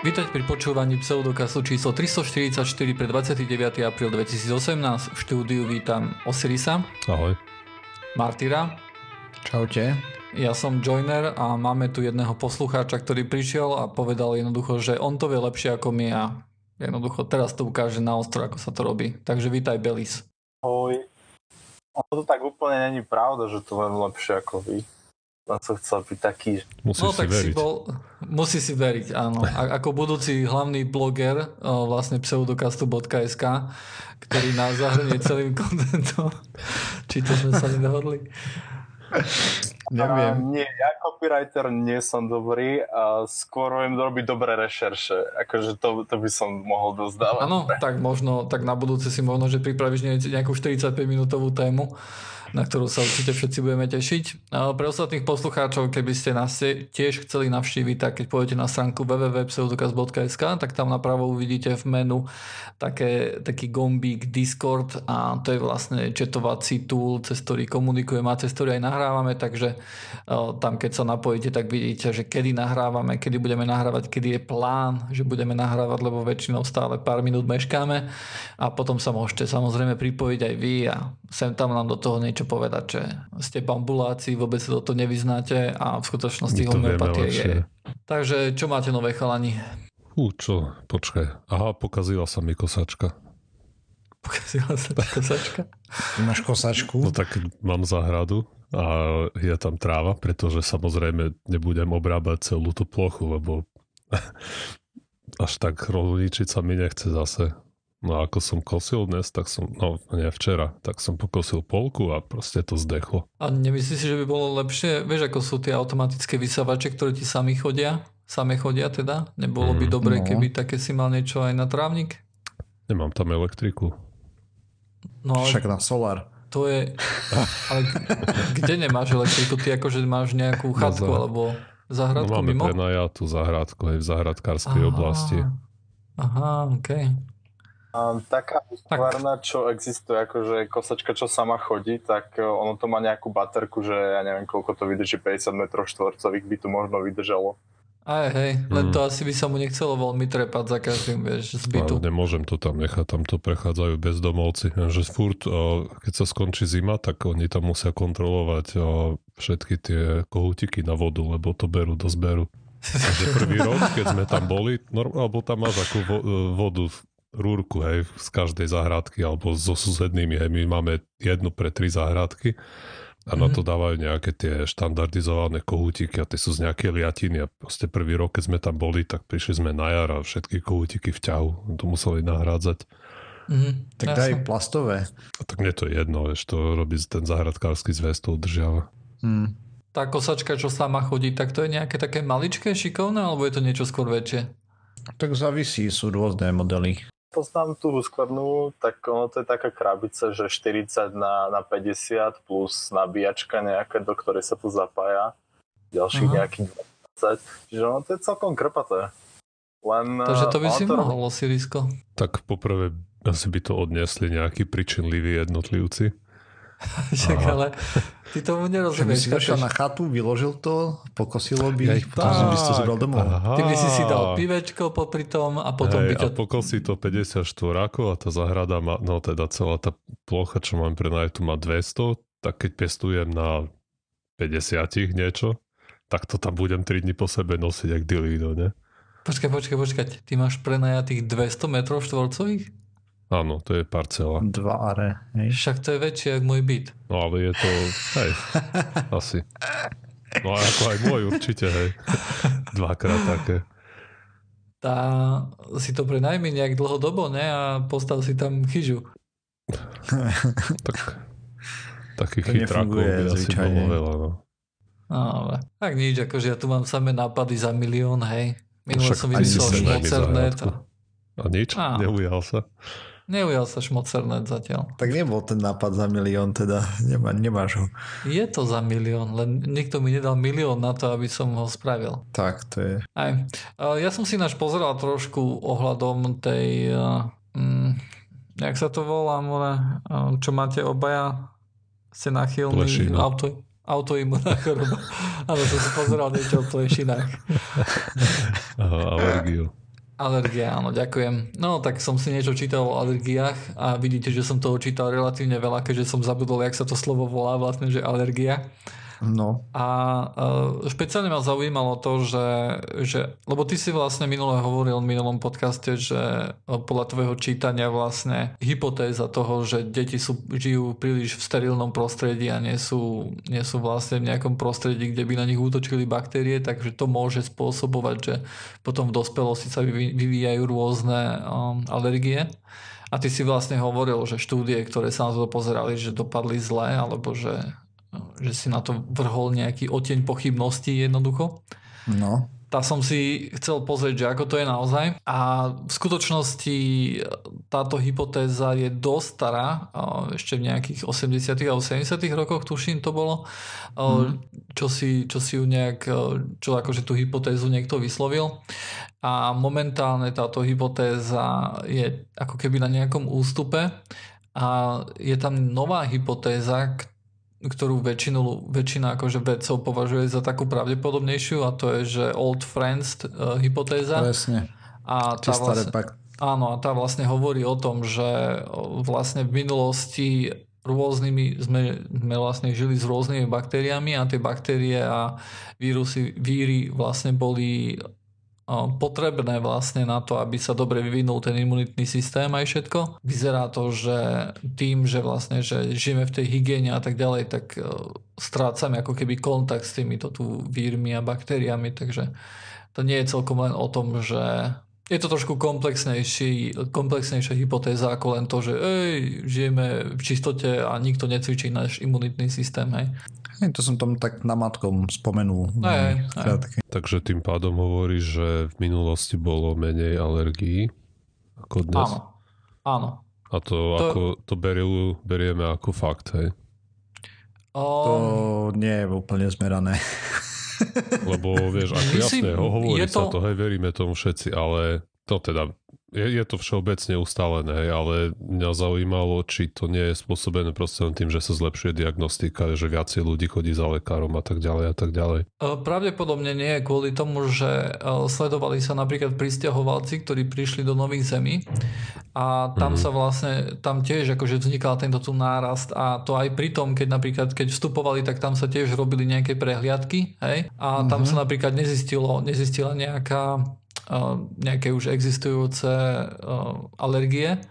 Vítajte pri počúvaní pseudokastu číslo 344 pre 29. apríl 2018. V štúdiu vítam Osirisa. Ahoj. Martyra. Čaute. Ja som Joiner a máme tu jedného poslucháča, ktorý prišiel a povedal jednoducho, že on to vie lepšie ako my a jednoducho teraz to ukáže na ostro, ako sa to robí. Takže vítaj Belis. Ahoj. Ono to tak úplne není pravda, že to viem lepšie ako vy len som chcel byť taký. Musíš no, si tak veriť. Si bol, musí si veriť, áno. A, ako budúci hlavný bloger o, vlastne pseudokastu.sk, ktorý nás zahrnie celým kontentom. Či to sme sa nedohodli? Neviem. A, nie, ja copywriter nie som dobrý a skôr viem robiť dobré rešerše. Akože to, to by som mohol dozdávať. Áno, tak možno, tak na budúce si možno, že pripravíš nejakú 45 minútovú tému na ktorú sa určite všetci budeme tešiť. Pre ostatných poslucháčov, keby ste nás tiež chceli navštíviť, tak keď pôjdete na stránku www.pseudokaz.sk, tak tam napravo uvidíte v menu také, taký gombík Discord a to je vlastne četovací tool, cez ktorý komunikujeme a cez ktorý aj nahrávame, takže tam keď sa napojíte, tak vidíte, že kedy nahrávame, kedy budeme nahrávať, kedy je plán, že budeme nahrávať, lebo väčšinou stále pár minút meškáme a potom sa môžete samozrejme pripojiť aj vy a sem tam nám do toho niečo niečo povedať, že ste bambuláci, vôbec sa do toho nevyznáte a v skutočnosti homeopatie je. Takže čo máte nové chalani? Hú, čo? Počkaj. Aha, pokazila sa mi kosačka. Pokazila sa mi kosačka? Máš kosačku? No tak mám záhradu a je tam tráva, pretože samozrejme nebudem obrábať celú tú plochu, lebo až tak rolničiť sa mi nechce zase. No a ako som kosil dnes, tak som, no nie včera, tak som pokosil polku a proste to zdechlo. A nemyslíš si, že by bolo lepšie, vieš ako sú tie automatické vysavače, ktoré ti sami chodia? Same chodia teda? Nebolo by mm, dobre, no. keby také si mal niečo aj na trávnik? Nemám tam elektriku. No, Však na solar. To je... Ale kde nemáš elektriku? Ty akože máš nejakú chatku no, za... alebo zahradku no, máme mimo? prenajatú zahradku aj v zahradkárskej oblasti. Aha, okej. Okay. A taká hustvárna, čo existuje, akože kosačka, čo sama chodí, tak e, ono to má nejakú baterku, že ja neviem, koľko to vydrží, 50 m štvorcových by tu možno vydržalo. Aj hej, len mm. to asi by sa mu nechcelo veľmi trepať za každým, vieš, z bytu. Ale nemôžem to tam nechať, tam to prechádzajú bezdomovci, že furt, keď sa skončí zima, tak oni tam musia kontrolovať všetky tie kohútiky na vodu, lebo to berú do zberu. Takže prvý rok, keď sme tam boli, alebo tam máš akú vodu rúrku, hej, z každej záhradky alebo so susednými, hej, my máme jednu pre tri záhradky a mm-hmm. na to mhm. dávajú nejaké tie štandardizované kohútiky a tie sú z nejaké liatiny a proste prvý rok, keď sme tam boli, tak prišli sme na jar a všetky kohútiky v ťahu, to museli nahrádzať. Mm, tak daj plastové. A tak mne to je jedno, vieš, to robí ten záhradkársky zväz, to udržiava. Mm. Tá kosačka, čo sama chodí, tak to je nejaké také maličké, šikovné, alebo je to niečo skôr väčšie? Tak závisí, sú rôzne modely poznám tú skladnú, tak ono to je taká krabica, že 40 na, na 50 plus nabíjačka nejaká, do ktorej sa to zapája. Ďalších nejakých 20. Čiže ono to je celkom krpaté. Len, Takže to by si to... mohol, Sirisko. Tak poprvé asi by to odnesli nejakí pričinliví jednotlivci. Však ale ty tomu nerozumieš. Že by si došiel na chatu, vyložil to, pokosilo by, ja, potom by si to zobral domov. Aha. Ty by si si dal pivečko popri tom a potom Hej, by ťa... A pokosí to 54 ako a tá zahrada má, no teda celá tá plocha, čo mám pre tu má 200, tak keď pestujem na 50 niečo, tak to tam budem 3 dní po sebe nosiť jak dilído, ne? Počkaj, počkaj, počkaj. Ty máš prenajatých 200 metrov štvorcových? Áno, to je parcela. Dva are. Hej. Však to je väčšie ako môj byt. No ale je to, hej, asi. No ako aj môj určite, hej. Dvakrát také. Tá, si to prenajmi nejak dlhodobo, ne? A postav si tam chyžu. tak, takých chytrákov by asi bolo veľa, no. No, ale tak nič, akože ja tu mám samé nápady za milión, hej. Minule som vymyslel šmocernet. A... nič? Neujal sa. Neujal sa šmocernet zatiaľ. Tak nebol ten nápad za milión, teda nemá, nemáš ho. Je to za milión, len nikto mi nedal milión na to, aby som ho spravil. Tak, to je. Aj. Ja som si náš pozeral trošku ohľadom tej... Um, jak sa to volá, more, čo máte obaja? Ste nachylní auto, autoimunná choroba. Áno, som si pozeral niečo o plešinách. Aha, alergiu. Alergia, áno, ďakujem. No, tak som si niečo čítal o alergiách a vidíte, že som toho čítal relatívne veľa, keďže som zabudol, jak sa to slovo volá vlastne, že alergia. No. A uh, špeciálne ma zaujímalo to, že, že, lebo ty si vlastne minule hovoril v minulom podcaste, že podľa tvojho čítania vlastne hypotéza toho, že deti sú, žijú príliš v sterilnom prostredí a nie sú, nie sú vlastne v nejakom prostredí, kde by na nich útočili baktérie, takže to môže spôsobovať, že potom v dospelosti sa vyvíjajú rôzne um, alergie. A ty si vlastne hovoril, že štúdie, ktoré sa na to pozerali, že dopadli zle, alebo že že si na to vrhol nejaký oteň pochybností jednoducho. No. Tá som si chcel pozrieť, že ako to je naozaj. A v skutočnosti táto hypotéza je dosť stará, ešte v nejakých 80. a 80. rokoch, tuším to bolo, mm. čo, si, čo si ju nejak, čo akože tú hypotézu niekto vyslovil. A momentálne táto hypotéza je ako keby na nejakom ústupe a je tam nová hypotéza, ktorú väčšinu, väčšina akože vedcov považuje za takú pravdepodobnejšiu a to je, že old friends uh, hypotéza. Presne. A tá vlastne, áno, a tá vlastne hovorí o tom, že vlastne v minulosti rôznymi, sme, sme vlastne žili s rôznymi baktériami a tie baktérie a vírusy, víry vlastne boli potrebné vlastne na to, aby sa dobre vyvinul ten imunitný systém aj všetko. Vyzerá to, že tým, že vlastne, že žijeme v tej hygiene a tak ďalej, tak e, strácame ako keby kontakt s týmito tu vírmi a baktériami, takže to nie je celkom len o tom, že je to trošku komplexnejší, komplexnejšia hypotéza ako len to, že ej, žijeme v čistote a nikto necvičí náš imunitný systém. Hej. Hej, to som tam tak na matkom spomenul. Hej, hej. Takže tým pádom hovorí, že v minulosti bolo menej alergií ako dnes? Áno. Áno. A to, to... Ako, to beriu, berieme ako fakt, hej? Um... To nie je úplne zmerané. Lebo vieš, ako Myslím, jasné, ho, hovorí to... sa to, hej, veríme tomu všetci, ale to teda je, je to všeobecne ustálené, ale mňa zaujímalo, či to nie je spôsobené proste tým, že sa zlepšuje diagnostika, že viacej ľudí chodí za lekárom a tak ďalej a tak ďalej. E, pravdepodobne nie, kvôli tomu, že e, sledovali sa napríklad pristahovalci, ktorí prišli do nových zemí a tam mm-hmm. sa vlastne, tam tiež akože vznikal tento tu nárast a to aj pri tom, keď napríklad, keď vstupovali, tak tam sa tiež robili nejaké prehliadky, hej, a tam mm-hmm. sa napríklad nezistilo, nezistila nejaká nejaké už existujúce alergie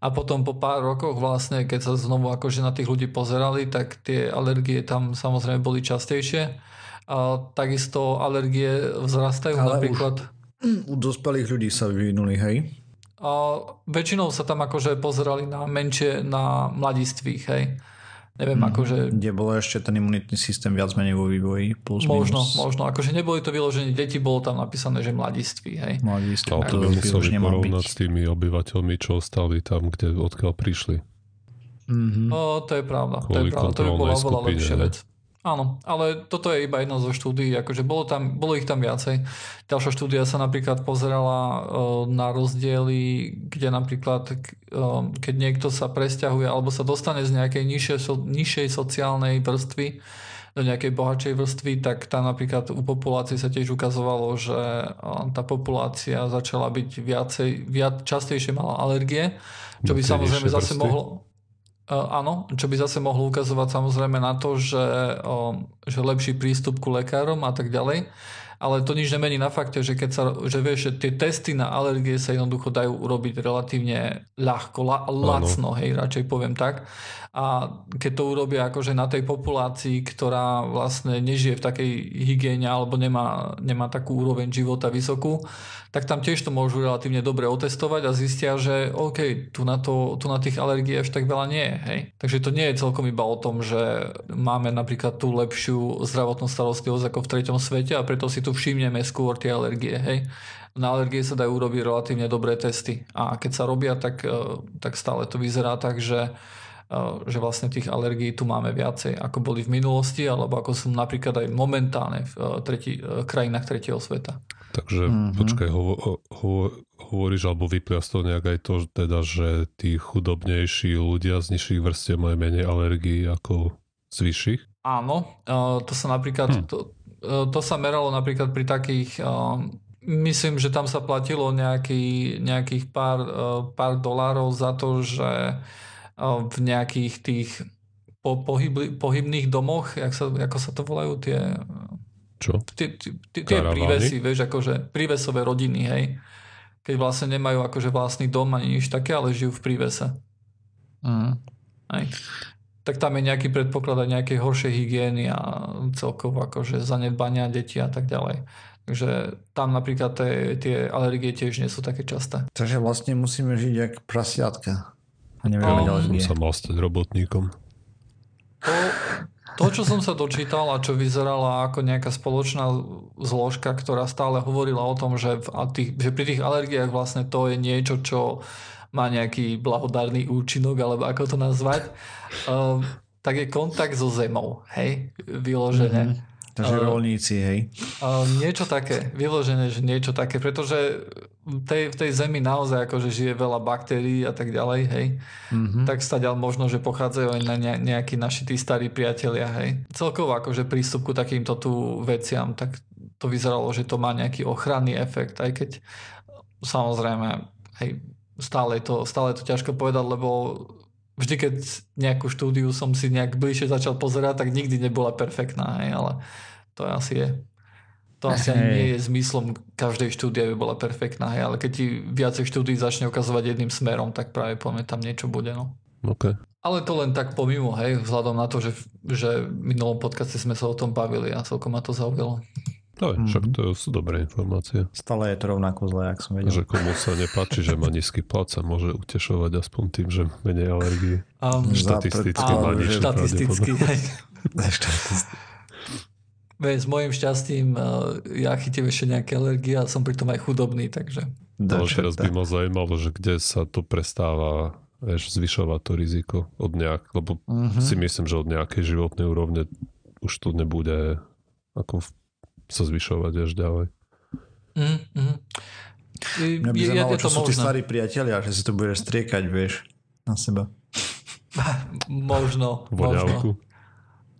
a potom po pár rokoch vlastne, keď sa znovu akože na tých ľudí pozerali, tak tie alergie tam samozrejme boli častejšie. A takisto alergie vzrastajú Ale napríklad... Už u dospelých ľudí sa vyvinuli, hej? A väčšinou sa tam akože pozerali na menšie, na mladistvých, hej. Neviem, mm, akože... Kde bolo ešte ten imunitný systém viac menej vo vývoji? Plus, možno, minus. možno. Akože neboli to vyložení deti, bolo tam napísané, že mladiství. Hej. Mladiství. Ale to by museli porovnať s tými obyvateľmi, čo ostali tam, kde, odkiaľ prišli. Mm-hmm. O, to je pravda. Kvôli to je pravda. To by bola oveľa lepšia vec. Áno, ale toto je iba jedna zo štúdií, akože bolo, tam, bolo ich tam viacej. Ďalšia štúdia sa napríklad pozerala uh, na rozdiely, kde napríklad uh, keď niekto sa presťahuje alebo sa dostane z nejakej nižšej, nižšej sociálnej vrstvy do nejakej bohatšej vrstvy, tak tam napríklad u populácie sa tiež ukazovalo, že uh, tá populácia začala byť viacej, viac, častejšie mala alergie, čo by samozrejme zase mohlo Áno, čo by zase mohlo ukazovať samozrejme na to, že, že lepší prístup ku lekárom a tak ďalej ale to nič nemení na fakte, že keď sa, že vieš, že tie testy na alergie sa jednoducho dajú urobiť relatívne ľahko, la, lacno, hej, radšej poviem tak. A keď to urobia akože na tej populácii, ktorá vlastne nežije v takej hygiene alebo nemá, nemá takú úroveň života vysokú, tak tam tiež to môžu relatívne dobre otestovať a zistia, že OK, tu na, to, tu na tých alergií až tak veľa nie je. Hej? Takže to nie je celkom iba o tom, že máme napríklad tú lepšiu zdravotnú starostlivosť ako v treťom svete a preto si tu všimneme skôr tie alergie. Hej? Na alergie sa dajú urobiť relatívne dobré testy a keď sa robia, tak, e, tak stále to vyzerá tak, že že vlastne tých alergií tu máme viacej, ako boli v minulosti, alebo ako sú napríklad aj momentálne v e, tretí, krajinách tretieho sveta. Takže mm-hmm. počkaj, hovo, ho, hovoríš alebo vyplia z toho nejak aj to, teda, že tí chudobnejší ľudia z nižších vrstiev majú menej alergií ako z vyšších? Áno, to sa napríklad, hm. to, to sa meralo napríklad pri takých Myslím, že tam sa platilo nejaký, nejakých pár, pár dolárov za to, že v nejakých tých po, pohybli, pohybných domoch, jak sa, ako sa to volajú, tie... Čo? Tie, tie, tie, tie prívesy, vieš, akože prívesové rodiny, hej. Keď vlastne nemajú akože vlastný dom ani nič také, ale žijú v prívese. Mm. Hej. Tak tam je nejaký predpoklad aj nejakej horšej hygieny a celkovo akože zanedbania detí a tak ďalej. Takže tam napríklad tie, tie alergie tiež nie sú také časté. Takže vlastne musíme žiť jak prasiatka. A um, alergie. Som sa mal stať robotníkom. To, to, čo som sa dočítal a čo vyzerala ako nejaká spoločná zložka, ktorá stále hovorila o tom, že, v, tých, že pri tých alergiách vlastne to je niečo, čo má nejaký blahodárny účinok, alebo ako to nazvať, um, tak je kontakt so zemou, hej, vyložené. Mm-hmm. Takže uh, rolníci, hej? Uh, niečo také, vyložené, že niečo také, pretože tej, v tej zemi naozaj akože žije veľa baktérií a tak ďalej, hej. Mm-hmm. Tak stadiaľ možno, že pochádzajú aj na ne, nejakí naši tí starí priatelia, hej. Celkovo akože prístup ku takýmto tu veciam, tak to vyzeralo, že to má nejaký ochranný efekt, aj keď samozrejme, hej, stále je to, stále je to ťažko povedať, lebo vždy, keď nejakú štúdiu som si nejak bližšie začal pozerať, tak nikdy nebola perfektná, hej, ale to asi je. To asi ani nie je zmyslom každej štúdie, aby bola perfektná, hej, ale keď ti viacej štúdií začne ukazovať jedným smerom, tak práve poviem, tam niečo bude, no. Okay. Ale to len tak pomimo, hej, vzhľadom na to, že, že v minulom podcaste sme sa o tom bavili a celkom ma to zaujalo. No, mm-hmm. však to sú dobré informácie. Stále je to rovnako zlé, ak som vedel. Že komu sa nepáči, že má nízky plat, sa môže utešovať aspoň tým, že menej alergii. Um, štatisticky má nič. Štatisticky, s mojim šťastím ja chytím ešte nejaké alergie a som pritom aj chudobný, takže... No, teraz by ma zaujímalo, že kde sa to prestáva vieš, zvyšovať to riziko od nejak, lebo uh-huh. si myslím, že od nejakej životnej úrovne už to nebude ako v sa zvyšovať až ďalej. Mm, mm. Mňa by zaujímalo, čo sú tí starí priatelia, že si to budeš striekať, vieš, na seba. možno, možno.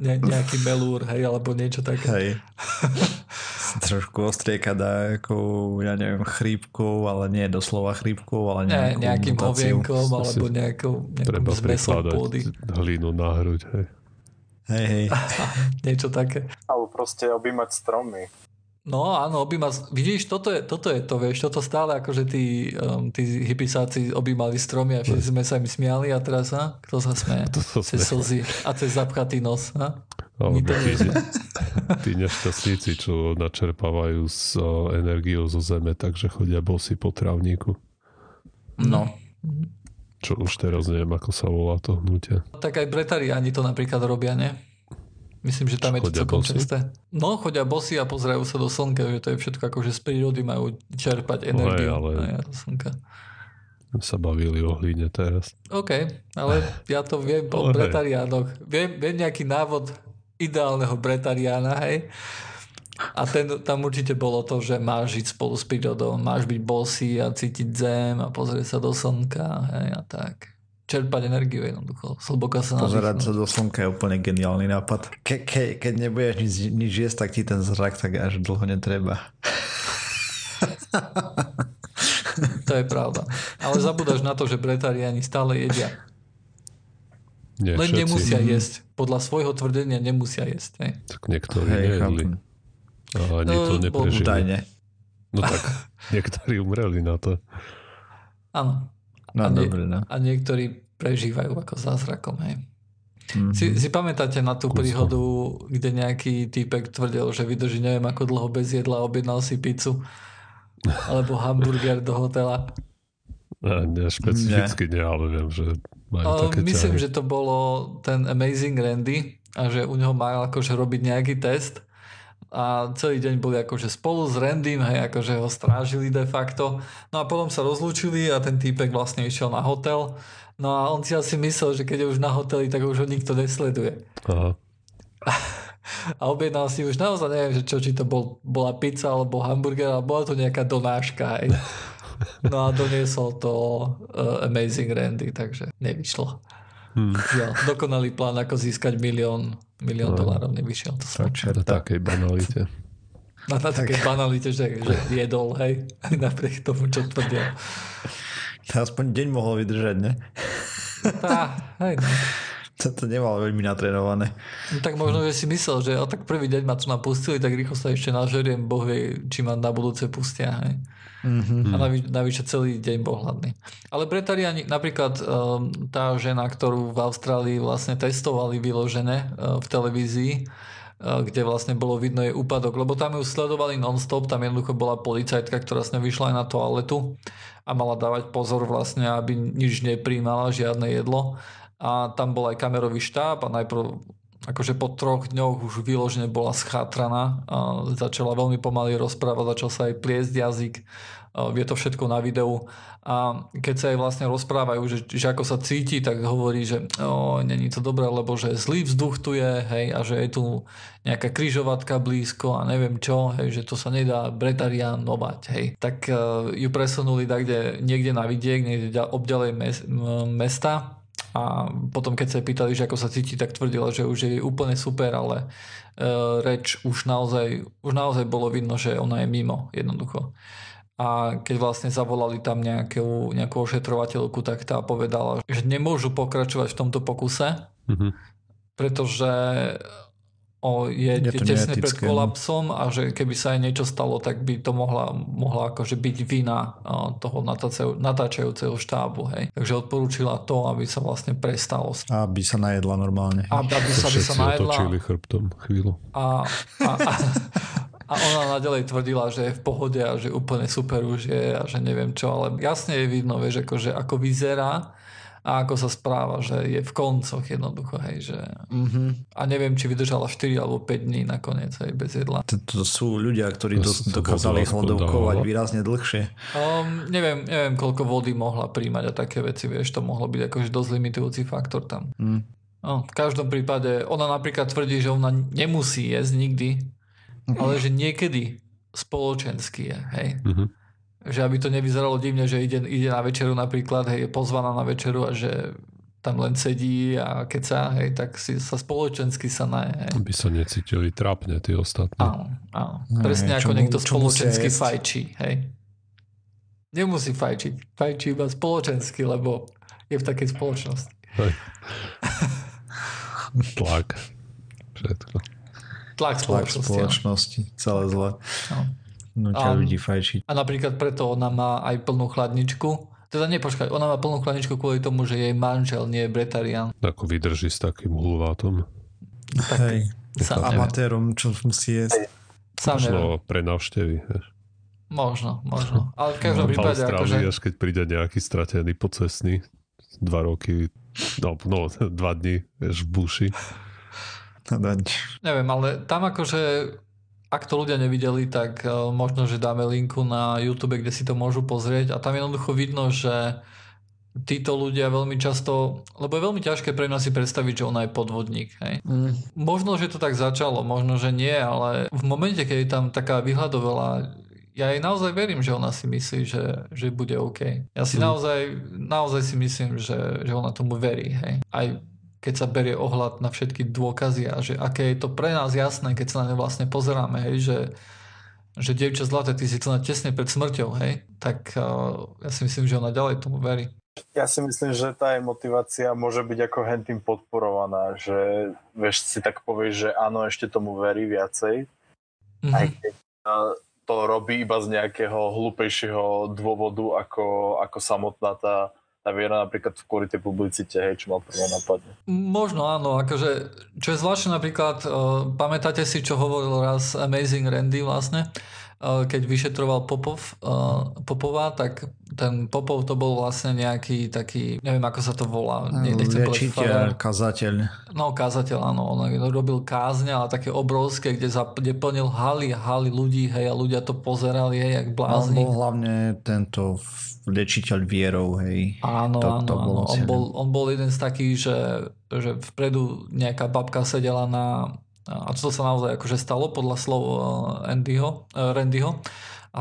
Ne, nejaký melúr, hej, alebo niečo také. Hej. trošku ostrieka ako, ja neviem, chrípkou, ale nie doslova chrípkou, ale nejakú ne, nejakým ovienkom, alebo nejakou, nejakou zmesou pôdy. hlínu na hruď, hej. Hej, hej. Niečo také. Alebo proste objímať stromy. No áno, objímať, vidíš, toto je, toto je to, vieš, toto stále akože tí, um, tí hypisáci objímali stromy a všetci sme sa im smiali a teraz, ha? kto sa smeje? Cez slzy a cez zapchatý nos, ha? My to tí, tí nešťastníci, čo načerpávajú s uh, energiou zo zeme, takže chodia bosy po trávniku. No. Čo už teraz neviem, ako sa volá to hnutie. Tak aj bretariáni to napríklad robia, ne? Myslím, že tam Čo je to celkom časté. No, chodia bosy a pozerajú sa do slnka, že to je všetko ako, že z prírody majú čerpať energiu. No, ale... Aj, do slnka. sa bavili o hlíne teraz. OK, ale ja to viem o bretariánoch. Viem, viem nejaký návod ideálneho bretariána, hej? A ten, tam určite bolo to, že máš žiť spolu s prírodou, máš byť bosý a cítiť zem a pozrieť sa do slnka hej, a tak. Čerpať energiu jednoducho. Slboka sa Pozerať sa do slnka je úplne geniálny nápad. Ke, ke, keď nebudeš nič, nič jesť, tak ti ten zrak tak až dlho netreba. to je pravda. Ale zabúdaš na to, že bretariani stále jedia. Nie, Len všetci. nemusia jesť. Podľa svojho tvrdenia nemusia jesť. Hej. Tak niektorí Hej, nejedli. Chápem. A ani to no, neprežili. Údajne. No tak, niektorí umreli na to. Áno. No, a, nie, dobre, no. a niektorí prežívajú ako zázrakom, hej. Mm-hmm. Si, si pamätáte na tú Kúsko. príhodu, kde nejaký týpek tvrdil, že vydrží neviem ako dlho bez jedla, objednal si pizzu alebo hamburger do hotela? Ne, ne špecificky nie. nie, ale viem, že majú uh, také Myslím, ťahy. že to bolo ten Amazing Randy a že u neho mal akože robiť nejaký test a celý deň boli akože spolu s Randym, hej, akože ho strážili de facto. No a potom sa rozlúčili a ten týpek vlastne išiel na hotel. No a on si asi myslel, že keď je už na hoteli, tak už ho nikto nesleduje. Aha. A objednal si už naozaj neviem, že čo, či to bol, bola pizza alebo hamburger, ale bola to nejaká donáška. Hej. No a doniesol to uh, Amazing Randy, takže nevyšlo. Hmm. Ja, dokonalý plán, ako získať milión, milión no. dolárov, nevyšiel to. Tak, takej banalite. Na, na také banalite, že, že jedol, hej, napriek tomu, čo tvrdil. To aspoň deň mohol vydržať, ne? Tá, hej, no. To nemalo veľmi natrénované. no. tak možno, že si myslel, že o tak prvý deň ma tu napustili, tak rýchlo sa ešte nažeriem, boh vie, či ma na budúce pustia, hej. Mm-hmm. A navyše, navyše celý deň bol hladný. Ale Bretariani, napríklad um, tá žena, ktorú v Austrálii vlastne testovali vyložené uh, v televízii, uh, kde vlastne bolo vidno jej úpadok, lebo tam ju sledovali non-stop, tam jednoducho bola policajtka, ktorá s ňou vyšla aj na toaletu a mala dávať pozor vlastne, aby nič nepríjmala, žiadne jedlo. A tam bol aj kamerový štáb a najprv akože po troch dňoch už vyložene bola schátraná, začala veľmi pomaly rozprávať, začal sa aj pliesť jazyk, je to všetko na videu a keď sa jej vlastne rozprávajú, že, že ako sa cíti, tak hovorí, že o, není to dobré, lebo že zlý vzduch tu je, hej, a že je tu nejaká kryžovatka blízko a neviem čo, hej, že to sa nedá bretarianovať, hej. Tak uh, ju presunuli kde, niekde na vidiek, niekde obďalej mes, mesta a potom keď sa jej pýtali, že ako sa cíti, tak tvrdila, že už je úplne super, ale uh, reč už naozaj, už naozaj bolo vidno, že ona je mimo jednoducho. A keď vlastne zavolali tam nejakú, nejakú ošetrovateľku, tak tá povedala, že nemôžu pokračovať v tomto pokuse, Mhm. pretože o, je, Je to tesne pred neetické, no. kolapsom a že keby sa aj niečo stalo, tak by to mohla, mohla akože byť vina toho natáčajúceho, natáčajúceho štábu. Hej. Takže odporúčila to, aby sa vlastne prestalo. Aby sa najedla normálne. A aby sa, aby sa najedla otočili chrbtom chvíľu. a, a, a, a ona nadalej tvrdila, že je v pohode a že úplne super už je a že neviem čo, ale jasne je vidno, vieš, ako, že ako vyzerá a ako sa správa, že je v koncoch jednoducho, hej, že Mm-hmm. a neviem, či vydržala 4 alebo 5 dní nakoniec aj bez jedla. To, to sú ľudia, ktorí To do, dokázali hľadovkovať aspoň výrazne dlhšie. Um, neviem, neviem, koľko vody mohla príjmať a také veci, vieš, to mohlo byť akože dosť limitujúci faktor tam. Mm. No, v každom prípade, ona napríklad tvrdí, že ona nemusí jesť nikdy, ale že niekedy spoločenský je, hej. Mhm. Že aby to nevyzeralo divne, že ide, ide na večeru napríklad, hej, je pozvaná na večeru a že tam len sedí a keď sa, hej, tak si sa spoločensky sa naje, hej. Aby sa necítili trápne tí ostatní. Áno, áno. No, Presne hej, ako čo mu- niekto spoločensky fajčí, hej. Nemusí fajčiť, fajčí iba spoločensky, lebo je v takej spoločnosti. Hej. Tlak. Všetko. Tlak Tlak spoločnosti. áno. spoločnosti, celé zle. No. Nutia Áno. ľudí fajčiť. A napríklad preto ona má aj plnú chladničku. Teda nepočkaj, ona má plnú chladničku kvôli tomu, že jej manžel nie je bretarian. Ako vydrží s takým hulvátom. Hej, Sám neviem. amatérom, čo musí jesť. Sám neviem. Možno pre návštevy. vieš. Možno, možno. Ale v každom v prípade, akože... až keď príde nejaký stratený pocestný, dva roky, no, no dva dní, vieš, v buši. Neviem, ale tam akože ak to ľudia nevideli, tak uh, možno, že dáme linku na YouTube, kde si to môžu pozrieť a tam jednoducho vidno, že títo ľudia veľmi často, lebo je veľmi ťažké pre nás si predstaviť, že ona je podvodník. Hej. Mm. Možno, že to tak začalo, možno, že nie, ale v momente, keď je tam taká vyhľadovela, ja jej naozaj verím, že ona si myslí, že, že bude OK. Ja si Mm. naozaj, naozaj si myslím, že, že ona tomu verí. Hej. Aj keď sa berie ohľad na všetky dôkazy a že aké je to pre nás jasné, keď sa na ne vlastne pozeráme, hej, že, že dievča zlaté, ty si na tesne pred smrťou, hej, tak uh, ja si myslím, že ona ďalej tomu verí. Ja si myslím, že tá jej motivácia môže byť ako hentým podporovaná, že vieš si tak povieš, že áno, ešte tomu verí viacej, Mhm. aj keď uh, to robí iba z nejakého hlúpejšieho dôvodu ako, ako samotná tá, tá viera napríklad kvôli tej publicite, hej, čo ma prvé napadne. Možno áno, akože, čo je zvláštne napríklad, uh, pamätáte si, čo hovoril raz Amazing Randy vlastne, keď vyšetroval Popov, uh, Popova, tak ten Popov to bol vlastne nejaký taký, neviem ako sa to volá, Liečiteľ, kazateľ. No, kázateľ, áno. On robil kázne, ale také obrovské, kde, zap, kde plnil haly haly ľudí, hej, a ľudia to pozerali, hej, jak On blázni. bol hlavne tento liečiteľ vierou, hej. Áno, To- áno, to áno. bolo On cieľom. bol, on bol jeden z takých, že, že vpredu nejaká babka sedela na... A to sa naozaj akože stalo podľa slov eh, Andyho, eh, Randyho, a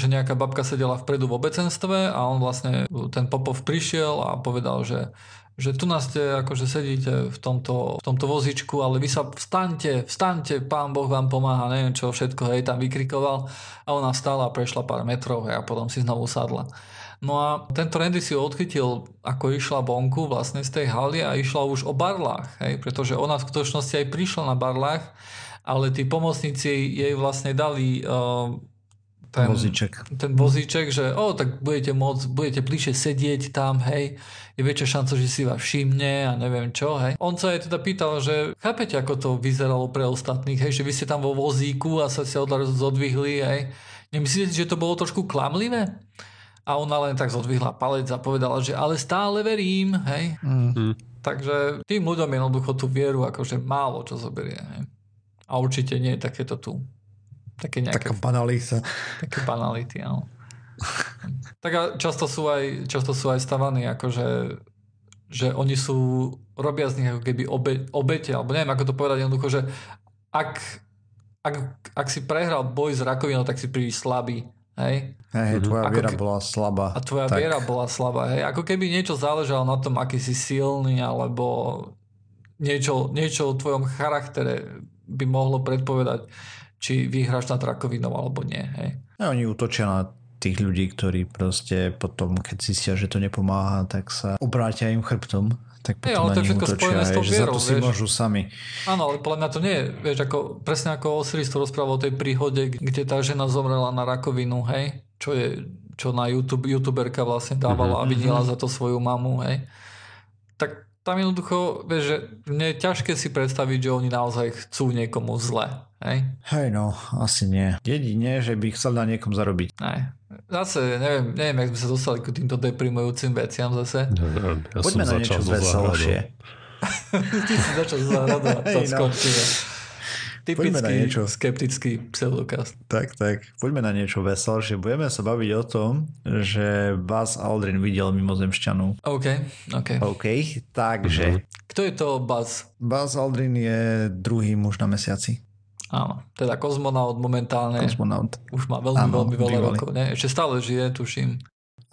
že nejaká babka sedela vpredu v obecenstve a on vlastne, ten Popov prišiel a povedal, že že tu nás ste, akože sedíte v tomto, v tomto vozičku, ale vy sa vstaňte, vstaňte, pán Boh vám pomáha, neviem čo, všetko, hej, tam vykrikoval a ona vstala a prešla pár metrov hej, a potom si znovu sadla. No a tento Randy si odchytil, ako išla vonku vlastne z tej haly a išla už o barlách, hej, pretože ona v skutočnosti aj prišla na barlách, ale tí pomocníci jej vlastne dali uh, ten vozíček. Ten vozíček, že o, tak budete môcť, budete bližšie sedieť tam, hej, je väčšia šanca, že si vás všimne a neviem čo, hej. On sa aj teda pýtal, že chápete, ako to vyzeralo pre ostatných, hej, že vy ste tam vo vozíku a sa si odrazu zodvihli, hej. Nemyslíte, že to bolo trošku klamlivé? A ona len tak zodvihla palec a povedala, že ale stále verím, hej. Mm. Takže tým ľuďom jednoducho tú vieru akože málo čo zoberie, hej. A určite nie je takéto tu Také nejaké, Taká banalita. Také banality, áno. tak a často sú aj, často sú aj stavaní, akože že oni sú, robia z nich ako keby obe, obete, alebo neviem ako to povedať jednoducho, že ak, ak, ak si prehral boj s rakovinou, tak si príliš slabý. Hej? Hej, tvoja ako viera ke... bola slabá. A tvoja tak. viera bola slabá. Hej? Ako keby niečo záležalo na tom, aký si silný, alebo niečo, niečo o tvojom charaktere by mohlo predpovedať, či vyhráš nad rakovinou alebo nie. Hej. A oni útočia na tých ľudí, ktorí proste potom, keď zistia, že to nepomáha, tak sa obrátia im chrbtom tak potom hey, ale to je všetko spojené s tou vierou, za to si vieš. môžu sami. Áno, ale podľa mňa to nie je, vieš, ako, presne ako Osiris to rozprával o tej príhode, kde tá žena zomrela na rakovinu, hej, čo je, čo na YouTube, youtuberka vlastne dávala mm-hmm. a videla za to svoju mamu, hej. Tak tam jednoducho, vieš, že mne je ťažké si predstaviť, že oni naozaj chcú niekomu zle. Hej? Hej no, asi nie. Jedine, že by chcel na niekom zarobiť. Nej. Zase, neviem, neviem, jak sme sa dostali k týmto deprimujúcim veciam zase. Ja, ja Poďme na niečo veselšie. Ty si začal záhradovať, to hey, no. Typický na niečo. skeptický pseudokast. Tak, tak. Poďme na niečo veselšie. Budeme sa baviť o tom, že Buzz Aldrin videl mimozemšťanú. OK, OK. OK, takže... Kto je to Buzz? Buzz Aldrin je druhý muž na mesiaci. Áno, teda kozmonaut momentálne. Kozmonaut. Už má veľmi, Áno, veľmi veľa rokov. Ešte stále žije, tuším.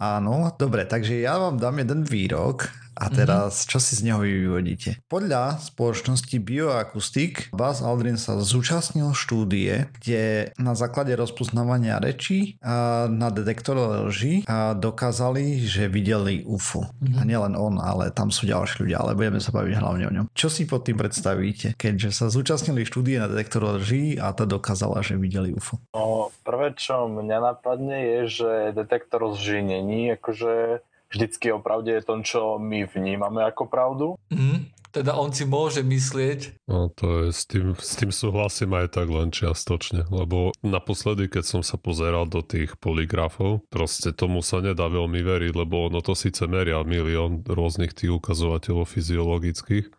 Áno, dobre, takže ja vám dám jeden výrok a teraz, mm-hmm. čo si z neho vyvodíte? Podľa spoločnosti Bioakustik Buzz Aldrin sa zúčastnil štúdie, kde na základe rozpoznávania rečí a na detektor lží a dokázali, že videli UFO. Mm-hmm. A nielen on, ale tam sú ďalší ľudia, ale budeme sa baviť hlavne o ňom. Čo si pod tým predstavíte, keďže sa zúčastnili štúdie na detektor lží a to dokázala, že videli UFO? No, prvé, čo mňa napadne je, že detektor lží není akože vždycky o pravde je to, čo my vnímame ako pravdu. Mm, teda on si môže myslieť. No to je, s tým, s tým súhlasím aj tak len čiastočne, lebo naposledy, keď som sa pozeral do tých poligrafov, proste tomu sa nedá veľmi veriť, lebo ono to síce meria milión rôznych tých ukazovateľov fyziologických,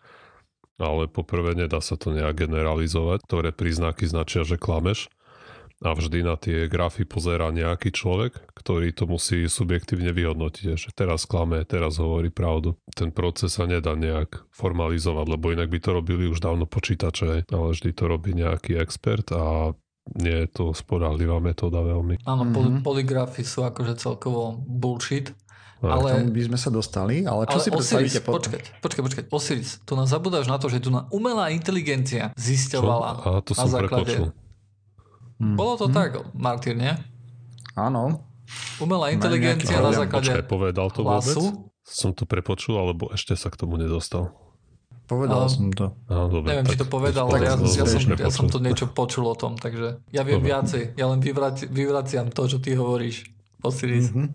ale poprvé nedá sa to nejak generalizovať, ktoré príznaky značia, že klameš a vždy na tie grafy pozera nejaký človek, ktorý to musí subjektívne vyhodnotiť, že teraz klame, teraz hovorí pravdu. Ten proces sa nedá nejak formalizovať, lebo inak by to robili už dávno počítače, ale vždy to robí nejaký expert a nie je to spodálivá metóda veľmi. Áno, mm-hmm. poligrafy sú akože celkovo bullshit. Ale... K tomu by sme sa dostali, ale čo ale si predstavíte potom? Počkať, počkať, počkať. Osiris, tu nás zabudáš na to, že tu na umelá inteligencia zisťovala? A to na som základe... Prepočul. Hmm. Bolo to hmm. tak, Martin, nie? Áno. Umelá inteligencia na základe Počkaj, povedal to hlasu? vôbec? Som to prepočul, alebo ešte sa k tomu nedostal? Povedal um, som to. Á, dobre, neviem, tak, či to povedal, ale ja, ja, som, ja som to niečo počul o tom, takže ja viem dobre. viacej. Ja len vyvraciam to, čo ty hovoríš. Osiris. Mm-hmm.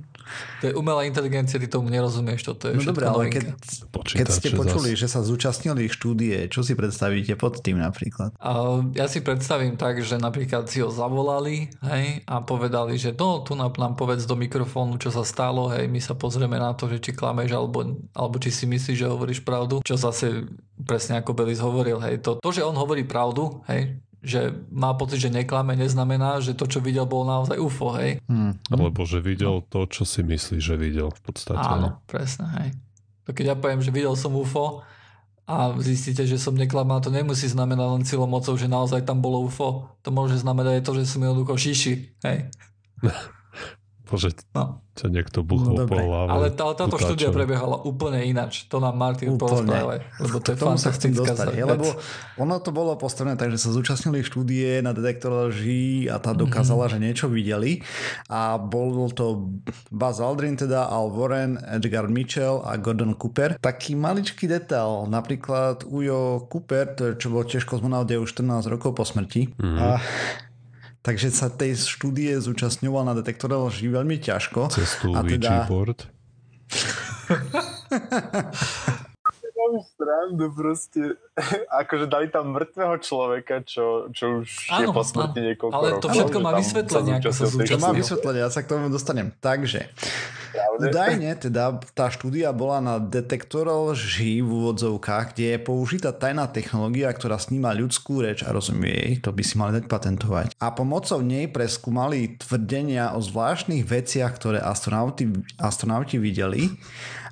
To je umelá inteligencia, ty tomu nerozumieš, toto je No dobré, ale keď, keď ste počuli, zas. že sa zúčastnili štúdie, čo si predstavíte pod tým napríklad? A ja si predstavím tak, že napríklad si ho zavolali hej, a povedali, že no, tu nám, nám povedz do mikrofónu, čo sa stalo, hej, my sa pozrieme na to, že či klameš alebo, alebo či si myslíš, že hovoríš pravdu, čo zase presne ako Belis hovoril, hej, to, to, že on hovorí pravdu, hej, že má pocit, že neklame, neznamená, že to, čo videl, bolo naozaj UFO, hej? Hmm. Alebo že videl to, čo si myslí, že videl v podstate. Áno, presne, hej. To keď ja poviem, že videl som UFO a zistíte, že som neklamal, to nemusí znamenať len silou mocou, že naozaj tam bolo UFO. To môže znamenať aj to, že som jednoducho šiši, hej? Bože, No. ťa niekto buchol No, po dobre. hlave. Ale tá, táto utáčom. štúdia prebiehala úplne ináč. To nám Martin Úplne. porozprával, lebo to je K tomu sa chcem dostať, hej, vec. lebo ono to bolo postavené tak, že sa zúčastnili štúdie na detektor lží a tá dokázala, Mhm. že niečo videli a bol to Buzz Aldrin teda, Al Warren, Edgar Mitchell a Gordon Cooper. Taký maličký detail, napríklad Ujo Cooper, to je, čo bol tiež kozmonaut, je už 14 rokov po smrti. Mhm. A, takže sa tej štúdie zúčastňoval na detektore lží veľmi ťažko. Cez tú a teda, Mám srandu proste. akože dali tam mŕtvého človeka, čo, čo už je Áno, po smrti niekoľko Ale to rokov. všetko že má vysvetlenie, ako sa zúčastnil to má vysvetlenie, ja sa k tomu dostanem. Takže? Údajne teda tá štúdia bola na detektor lží v úvodzovkách, kde je použitá tajná technológia, ktorá sníma ľudskú reč a rozumie jej, to by si mali dať patentovať. A pomocou nej preskúmali tvrdenia o zvláštnych veciach, ktoré astronauti, astronauti videli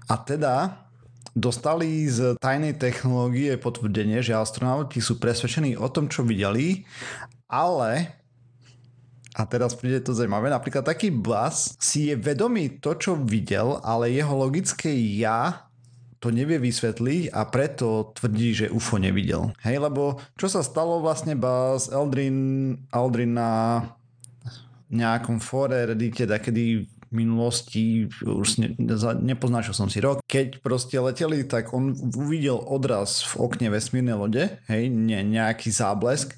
a teda dostali z tajnej technológie potvrdenie, že astronauti sú presvedčení o tom, čo videli, ale a teraz príde to zaujímavé. Napríklad taký Buzz si je vedomý to, čo videl, ale jeho logické ja to nevie vysvetliť a preto tvrdí, že UFO nevidel. Hej, lebo čo sa stalo vlastne Buzz Aldrin, Aldrin na nejakom fóre Reddite, kedy minulosti, už ne, nepoznačil som si rok, keď proste leteli, tak on uvidel odraz v okne vesmírnej lode, hej, ne, nejaký záblesk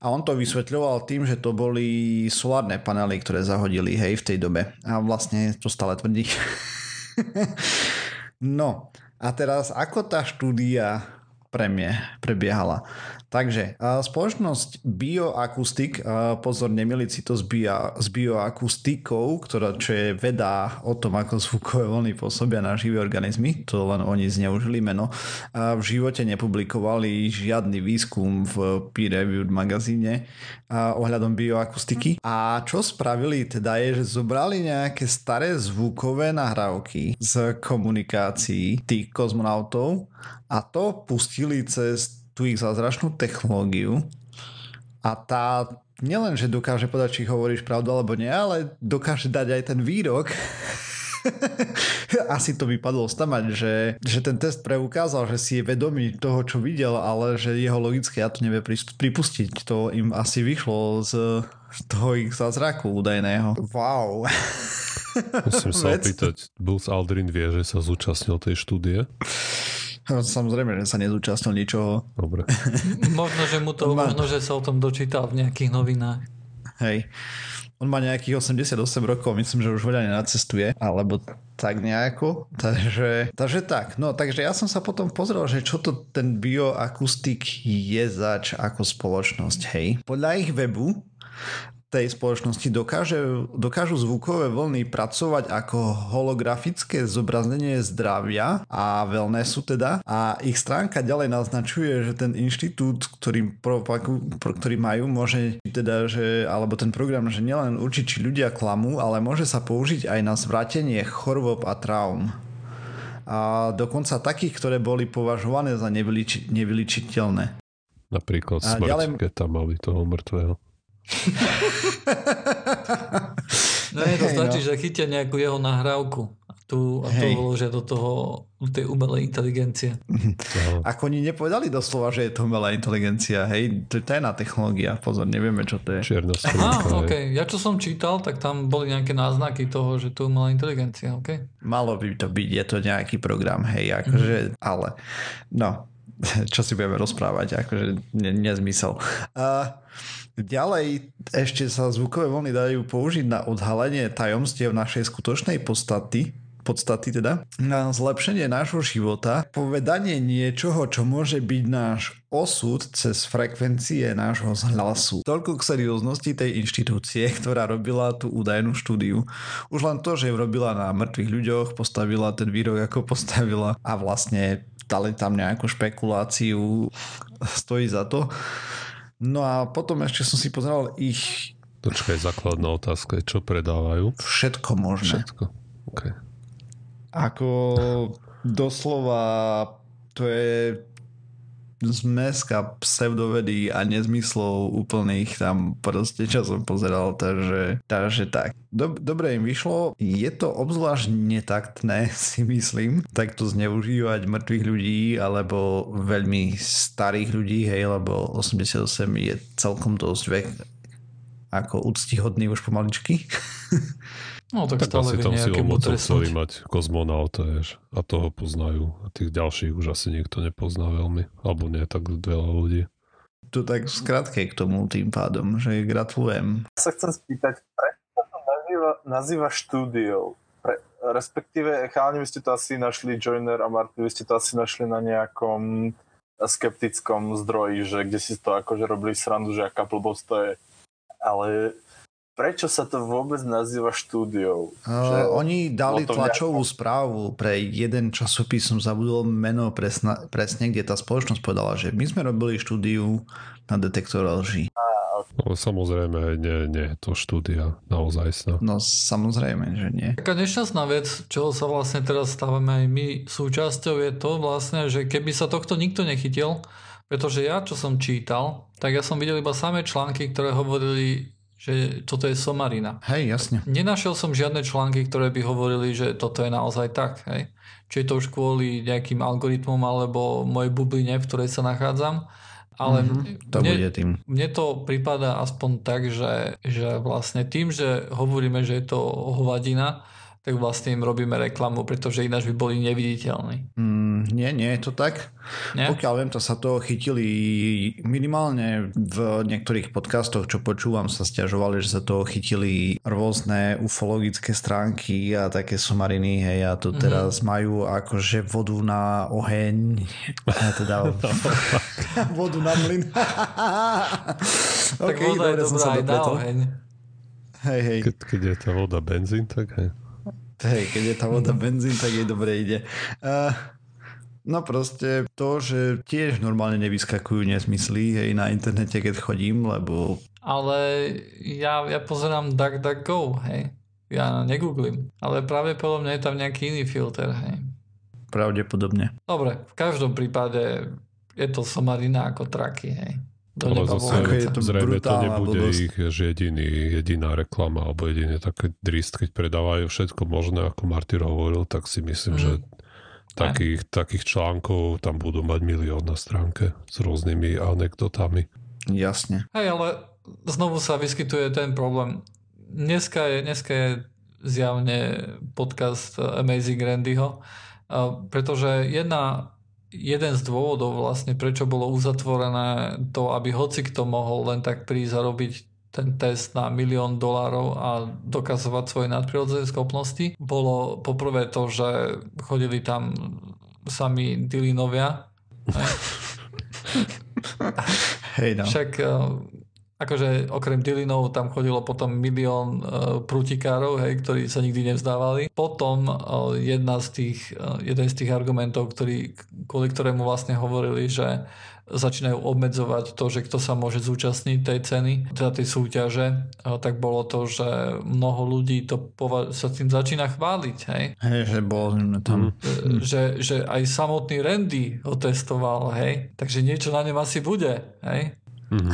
a on to vysvetľoval tým, že to boli solárne panely, ktoré zahodili, hej, v tej dobe. A vlastne to stále tvrdí. no, a teraz ako tá štúdia premie, prebiehala. Takže spoločnosť Bioakustik, pozor, nemiliť si to s, bio, s bioakustikou, ktorá, čo je veda o tom, ako zvukové vlny pôsobia na živé organizmy, to len oni zneužili meno, a v živote nepublikovali žiadny výskum v peer-reviewed magazíne ohľadom bioakustiky. A čo spravili teda je, že zobrali nejaké staré zvukové nahrávky z komunikácií tých kozmonautov a to pustili cez tú ich zázračnú technológiu a tá nielen, že dokáže povedať, či hovoríš pravdu alebo nie, ale dokáže dať aj ten výrok. Asi to vypadlo stamať, že, že ten test preukázal, že si je vedomý toho, čo videl, ale že jeho logické ja to nevie pripustiť. To im asi vyšlo z toho ich zázraku údajného. Wow. Musím sa opýtať, Buzz Aldrin vie, že sa zúčastnil tej štúdie? Samozrejme, že sa nezúčastnil ničoho. Dobre. Možno, že mu to, možno, že sa o tom dočítal v nejakých novinách. Hej. On má nejakých 88 rokov, myslím, že už veľa nenacestuje, alebo tak nejako. Takže, takže tak. No, takže ja som sa potom pozrel, že čo to ten bioakustik je zač ako spoločnosť, hej. Podľa ich webu tej spoločnosti dokáže, dokážu zvukové vlny pracovať ako holografické zobrazenie zdravia a wellnessu teda a ich stránka ďalej naznačuje, že ten inštitút, ktorý, propagu- pro, ktorý majú, môže teda, že, alebo ten program, že nielen určiť, či ľudia klamú, ale môže sa použiť aj na zvratenie chorôb a traum. A dokonca takých, ktoré boli považované za nevyliči- nevyličiteľné. Napríklad smrť, ďalej- keď tam mali toho mŕtvého. No je to stačí, no. že chytia nejakú jeho nahrávku a tu, a tu Hej. vložia do toho do tej umelej inteligencie. Aha. Ako oni nepovedali doslova, že je to umelá inteligencia, hej, to je tajná technológia, pozor, nevieme, čo to je. Čierna Á, skrinka. ok. hej. Ja čo som čítal, tak tam boli nejaké náznaky toho, že to je umelá inteligencia, ok? Malo by to byť, je to nejaký program, hej, akože, ale, no, čo si budeme rozprávať, akože ne, nezmysel. A ďalej ešte sa zvukové vlny dajú použiť na odhalenie tajomstiev našej skutočnej podstaty, podstaty teda, na zlepšenie nášho života, povedanie niečoho, čo môže byť náš osud cez frekvencie nášho hlasu. Toľko k serióznosti tej inštitúcie, ktorá robila tú údajnú štúdiu. Už len to, že ju robila na mŕtvych ľuďoch, postavila ten výrok, ako postavila a vlastne dali tam nejakú špekuláciu, stojí za to. No a potom ešte som si pozeral ich Počkaj, základná otázka je, čo predávajú? všetko možné. Všetko. OK. Ako doslova to je zmeska pseudovedy a nezmyslov úplných tam proste, čo som pozeral, takže, takže tak. Dob- dobre im vyšlo, je to obzvlášť netaktné, si myslím, takto zneužívať mŕtvych ľudí alebo veľmi starých ľudí, hej, lebo 88 je celkom dosť vek ako úctihodný už pomaličky. No tak, Tak stále asi tam si chceli trestnúť. mať kozmonauta, vieš, a toho poznajú. A tých ďalších už asi nikto nepozná veľmi. Alebo nie tak veľa ľudí. Tu tak skratke k tomu tým pádom, že gratulujem. Ja sa chcem spýtať, prečo sa to nazýva, nazýva štúdiou? Pre, respektíve, chalani, vy ste to asi našli, Joiner a Martin, vy ste to asi našli na nejakom skeptickom zdroji, že kde si to akože robili srandu, že aká blbosť to je. Ale prečo sa to vôbec nazýva štúdiou? Uh, oni dali tlačovú správu pre jeden časopis, som zabudol meno presna, presne, kde tá spoločnosť povedala, že my sme robili štúdiu na detektor lží. No samozrejme, nie, nie je to štúdia naozaj sna. No samozrejme, že nie. Taká nešťastná vec, čoho sa vlastne teraz stávame aj my súčasťou, je to vlastne, že keby sa tohto nikto nechytil, pretože ja, čo som čítal, tak ja som videl iba samé články, ktoré hovorili, že toto je somarina. Hej, jasne. Nenašiel som žiadne články, ktoré by hovorili, že toto je naozaj tak. Hej. Či je to už kvôli nejakým algoritmom alebo mojej bubline, v ktorej sa nachádzam. Ale Mhm, to mne, bude tým. mne to prípada aspoň tak, že, že vlastne tým, že hovoríme, že je to hovadina, tak vlastne im robíme reklamu, pretože ináč by boli neviditeľní. Mm, nie, nie je to tak. Nie? Pokiaľ viem, to sa toho chytili minimálne v niektorých podcastoch, čo počúvam, sa stiažovali, že sa toho chytili rôzne ufologické stránky a také somariny, hej, a to teraz majú akože vodu na oheň, a teda vodu na mlyn. Tak OK, voda je dobrá aj na oheň. Hej, hej. Keď, keď je tá voda benzín, tak hej. Hej, keď je tá voda benzín, tak jej dobre ide. Uh, no proste to, že tiež normálne nevyskakujú nesmysly hej, na internete, keď chodím, lebo Ale ja, ja pozerám DuckDuckGo, hej. Ja negooglím. Ale pravdepodobne je tam nejaký iný filter, hej. pravdepodobne. Dobre, v každom prípade je to somarina ako traky, hej. Do Ale zase Ako je to zrejme to nebude blbosť. ich že jediný, jediná reklama alebo jediný taký drist, keď predávajú všetko možné, ako Martyr hovoril, tak si myslím, Mhm. že takých, takých článkov tam budú mať milión na stránke s rôznymi anekdotami. Jasne. Hej, ale znovu sa vyskytuje ten problém. Dneska je, dneska je zjavne podcast Amazing Randyho, a pretože jedna, jeden z dôvodov vlastne, prečo bolo uzatvorené to, aby hoci kto mohol len tak prísť a robiť ten test na milión dolárov a dokazovať svoje nadprirodzené schopnosti, bolo poprvé to, že chodili tam sami Dylinovia, hej, Hej no. však eh, akože okrem Dylinov tam chodilo potom milión uh, prutikárov, hej, ktorí sa nikdy nevzdávali. Potom uh, jedna z tých, uh, jeden z tých argumentov, ktorý, kvôli ktorému vlastne hovorili, že začínajú obmedzovať to, že kto sa môže zúčastniť tej ceny, teda tej súťaže, uh, tak bolo to, že mnoho ľudí to pova- sa tým začína chváliť, hej. Hej, že bol tam. E, že, že aj samotný Randy ho testoval, hej. Takže niečo na ňom asi bude, hej. Mhm.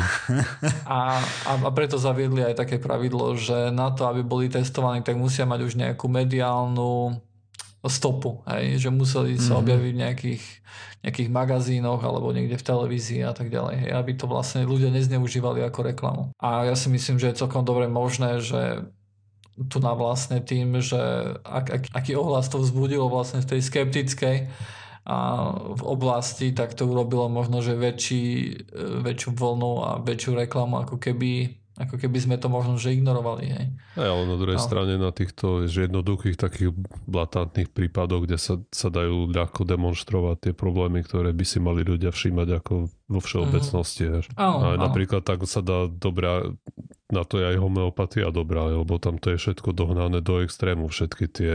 A, a, preto zaviedli aj také pravidlo, že na to, aby boli testovaní, tak musia mať už nejakú mediálnu stopu, hej? že museli sa Mhm. objaviť v nejakých, nejakých magazínoch alebo niekde v televízii a tak ďalej, hej? aby to vlastne ľudia nezneužívali ako reklamu. A ja si myslím, že je celkom dobre možné, že tu na vlastne tým, že ak, ak, aký ohlas to vzbudilo vlastne v tej skeptickej a v oblasti, tak to urobilo možno, že väčší, e, väčšiu vlnu a väčšiu reklamu, ako keby, ako keby sme to možno, že ignorovali. Hej. Aj, ale na druhej No. strane na týchto že jednoduchých takých blatantných prípadoch, kde sa, sa dajú ľahko demonstrovať tie problémy, ktoré by si mali ľudia všímať ako vo všeobecnosti. Mm. Áno, A áno. napríklad tak sa dá dobrá, na to je aj homeopatia dobrá, lebo tam to je všetko dohnané do extrému, všetky tie,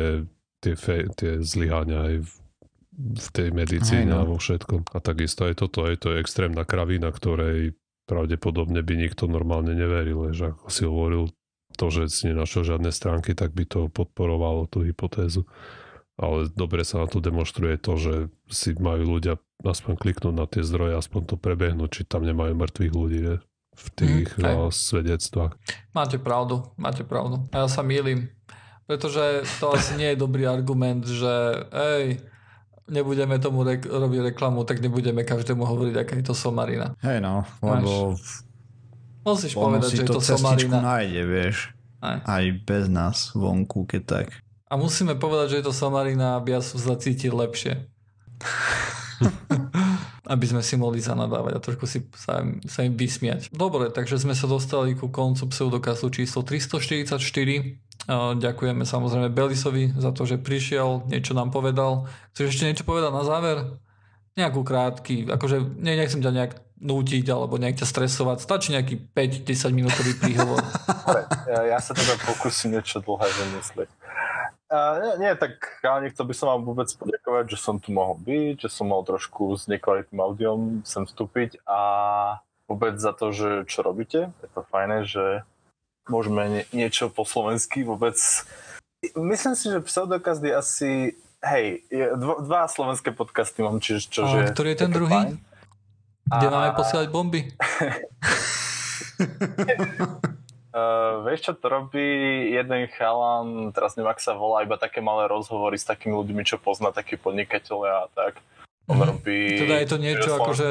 tie, fe, tie zlyhania aj v, v tej medicíne no. a vo všetkom. A takisto aj toto, aj to je extrémna kravina, ktorej pravdepodobne by nikto normálne neveril, že ako si hovoril, to, že si nenašiel žiadne stránky, tak by to podporovalo tú hypotézu. ale dobre sa na to demonstruje to, že si majú ľudia aspoň kliknúť na tie zdroje, aspoň to prebehnúť, či tam nemajú mŕtvych ľudí vie, v tých mm, svedectvách. Máte pravdu, máte pravdu. A ja sa mýlim, pretože to asi nie je dobrý argument, že ej, nebudeme tomu rek- robiť reklamu, tak nebudeme každému hovoriť, aká je to somarina. Hej no, lebo... Musíš povedať, že to je to somarina. nájde, vieš. Aj. Aj bez nás vonku, keď tak. A musíme povedať, že je to somarina, aby ja sa zacítil lepšie. aby sme si mohli zanadávať a trošku si sa, im, sa im vysmiať. Dobre, takže sme sa dostali ku koncu pseudokazu číslo 344. Ďakujeme samozrejme Belisovi za to, že prišiel, niečo nám povedal. Chceš ešte niečo povedať na záver? Nejakú krátky, akože ne, nechcem ťa nejak nútiť alebo nejak ťa stresovať. Stačí nejaký 5-10 minútový príhovor. ja, ja sa teda pokúsim niečo dlhé vymyslieť. Uh, nie, nie, tak ja nechcel by som vám vôbec poďakovať, že som tu mohol byť, že som mohol trošku s nekvalitným audiom sem vstúpiť a vôbec za to, že čo robíte. Je to fajné, že môžeme nie, niečo po slovensky vôbec. Myslím si, že Pseudokaz je asi hej, dvo, dva slovenské podcasty mám, čiže čo, že... ktorý je ten druhý? Fajn. Kde a... máme posielať bomby? Uh, vieš, čo to robí jeden chalan, teraz neviem, ak sa volá, iba také malé rozhovory s takými ľuďmi, čo pozná takí podnikateľe a tak. On mm. robí... Teda je to niečo akože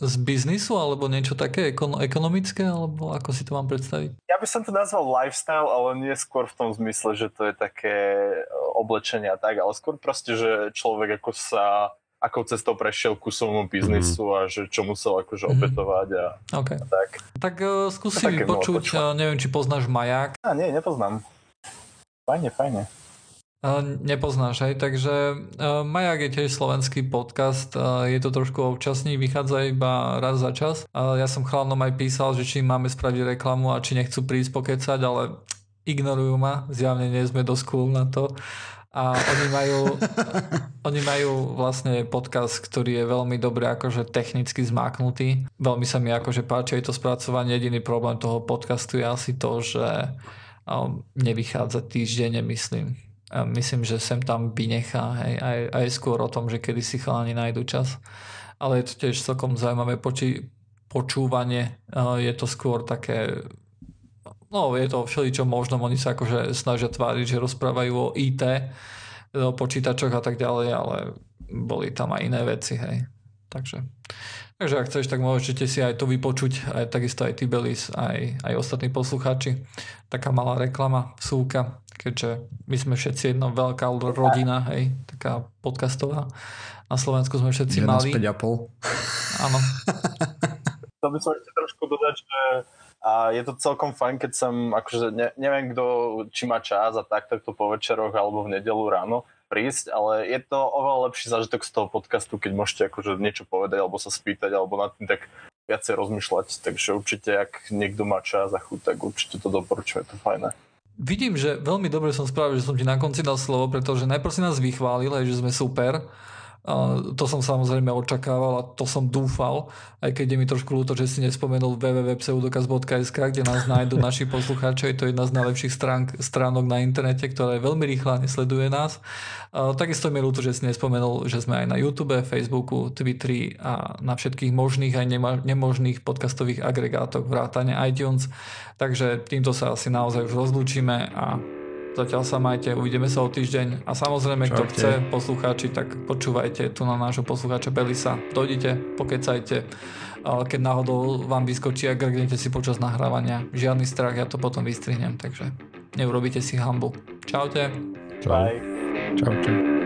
z biznisu, alebo niečo také ekon- ekonomické, alebo ako si to mám predstaviť? Ja by som to nazval lifestyle, ale nie skôr v tom zmysle, že to je také oblečenie a tak, ale skôr proste, že človek ako sa akou cestou prešiel ku svojmu biznisu mm-hmm. a že čo musel akože mm-hmm. obetovať a, okay. a tak. Tak uh, skúsi mi počuť, uh, neviem, či poznáš Maják. A nie, nepoznám. Fajne, fajne. Uh, nepoznáš, hej, takže uh, Maják je tiež slovenský podcast, uh, je to trošku občasný, vychádza iba raz za čas. Uh, ja som chlánom aj písal, že či máme spraviť reklamu a či nechcú prísť pokecať, ale ignorujú ma, zjavne nie sme dosť cool na to a oni majú, oni majú vlastne podcast, ktorý je veľmi dobre akože technicky zmáknutý. Veľmi sa mi akože páči aj to spracovanie. Jediný problém toho podcastu je asi to, že um, nevychádza týždenne, myslím. A myslím, že sem tam vynechá hej, aj, aj skôr o tom, že kedy si chalani nájdu čas. Ale je to tiež celkom zaujímavé poči- počúvanie. Je to skôr také no je to všeličo možno, oni sa akože snažia tváriť, že rozprávajú o IT, o počítačoch a tak ďalej, ale boli tam aj iné veci, hej. Takže, takže ak chceš, tak môžete si aj to vypočuť, aj takisto aj Tibelis, aj, aj ostatní poslucháči. Taká malá reklama, súka, keďže my sme všetci jedna veľká rodina, hej, taká podcastová. Na Slovensku sme všetci mali. 5,5. Áno. To by som ešte trošku dodať, že a je to celkom fajn, keď som, akože ne, neviem kto, či má čas a tak, takto po večeroch alebo v nedelu ráno prísť, ale je to oveľa lepší zážitok z toho podcastu, keď môžete akože niečo povedať alebo sa spýtať alebo nad tým tak viacej rozmýšľať, takže určite, ak niekto má čas a chuť, tak určite to doporučujem, je to fajné. Vidím, že veľmi dobre som spravil, že som ti na konci dal slovo, pretože najprv si nás vychválil, že sme super to som samozrejme očakával a to som dúfal, aj keď je mi trošku ľúto, že si nespomenul www.pseudokaz.sk, kde nás nájdú naši poslucháči, je to jedna z najlepších stránk, stránok na internete, ktorá je veľmi rýchla a nesleduje nás. Takisto mi ľúto, že si nespomenul, že sme aj na YouTube, Facebooku, Twitteri a na všetkých možných aj nemožných podcastových agregátoch vrátane iTunes. Takže týmto sa asi naozaj už rozlúčime a Zatiaľ sa majte, uvidíme sa o týždeň a samozrejme, Čaute. kto chce, poslucháči, tak počúvajte tu na nášho poslucháča Belisa. Dojdite, pokecajte. Keď náhodou vám vyskočí a grgnete si počas nahrávania, žiadny strach, ja to potom vystrihnem, takže neurobíte si hambu. Čaute. Čau. Bye. Čaute.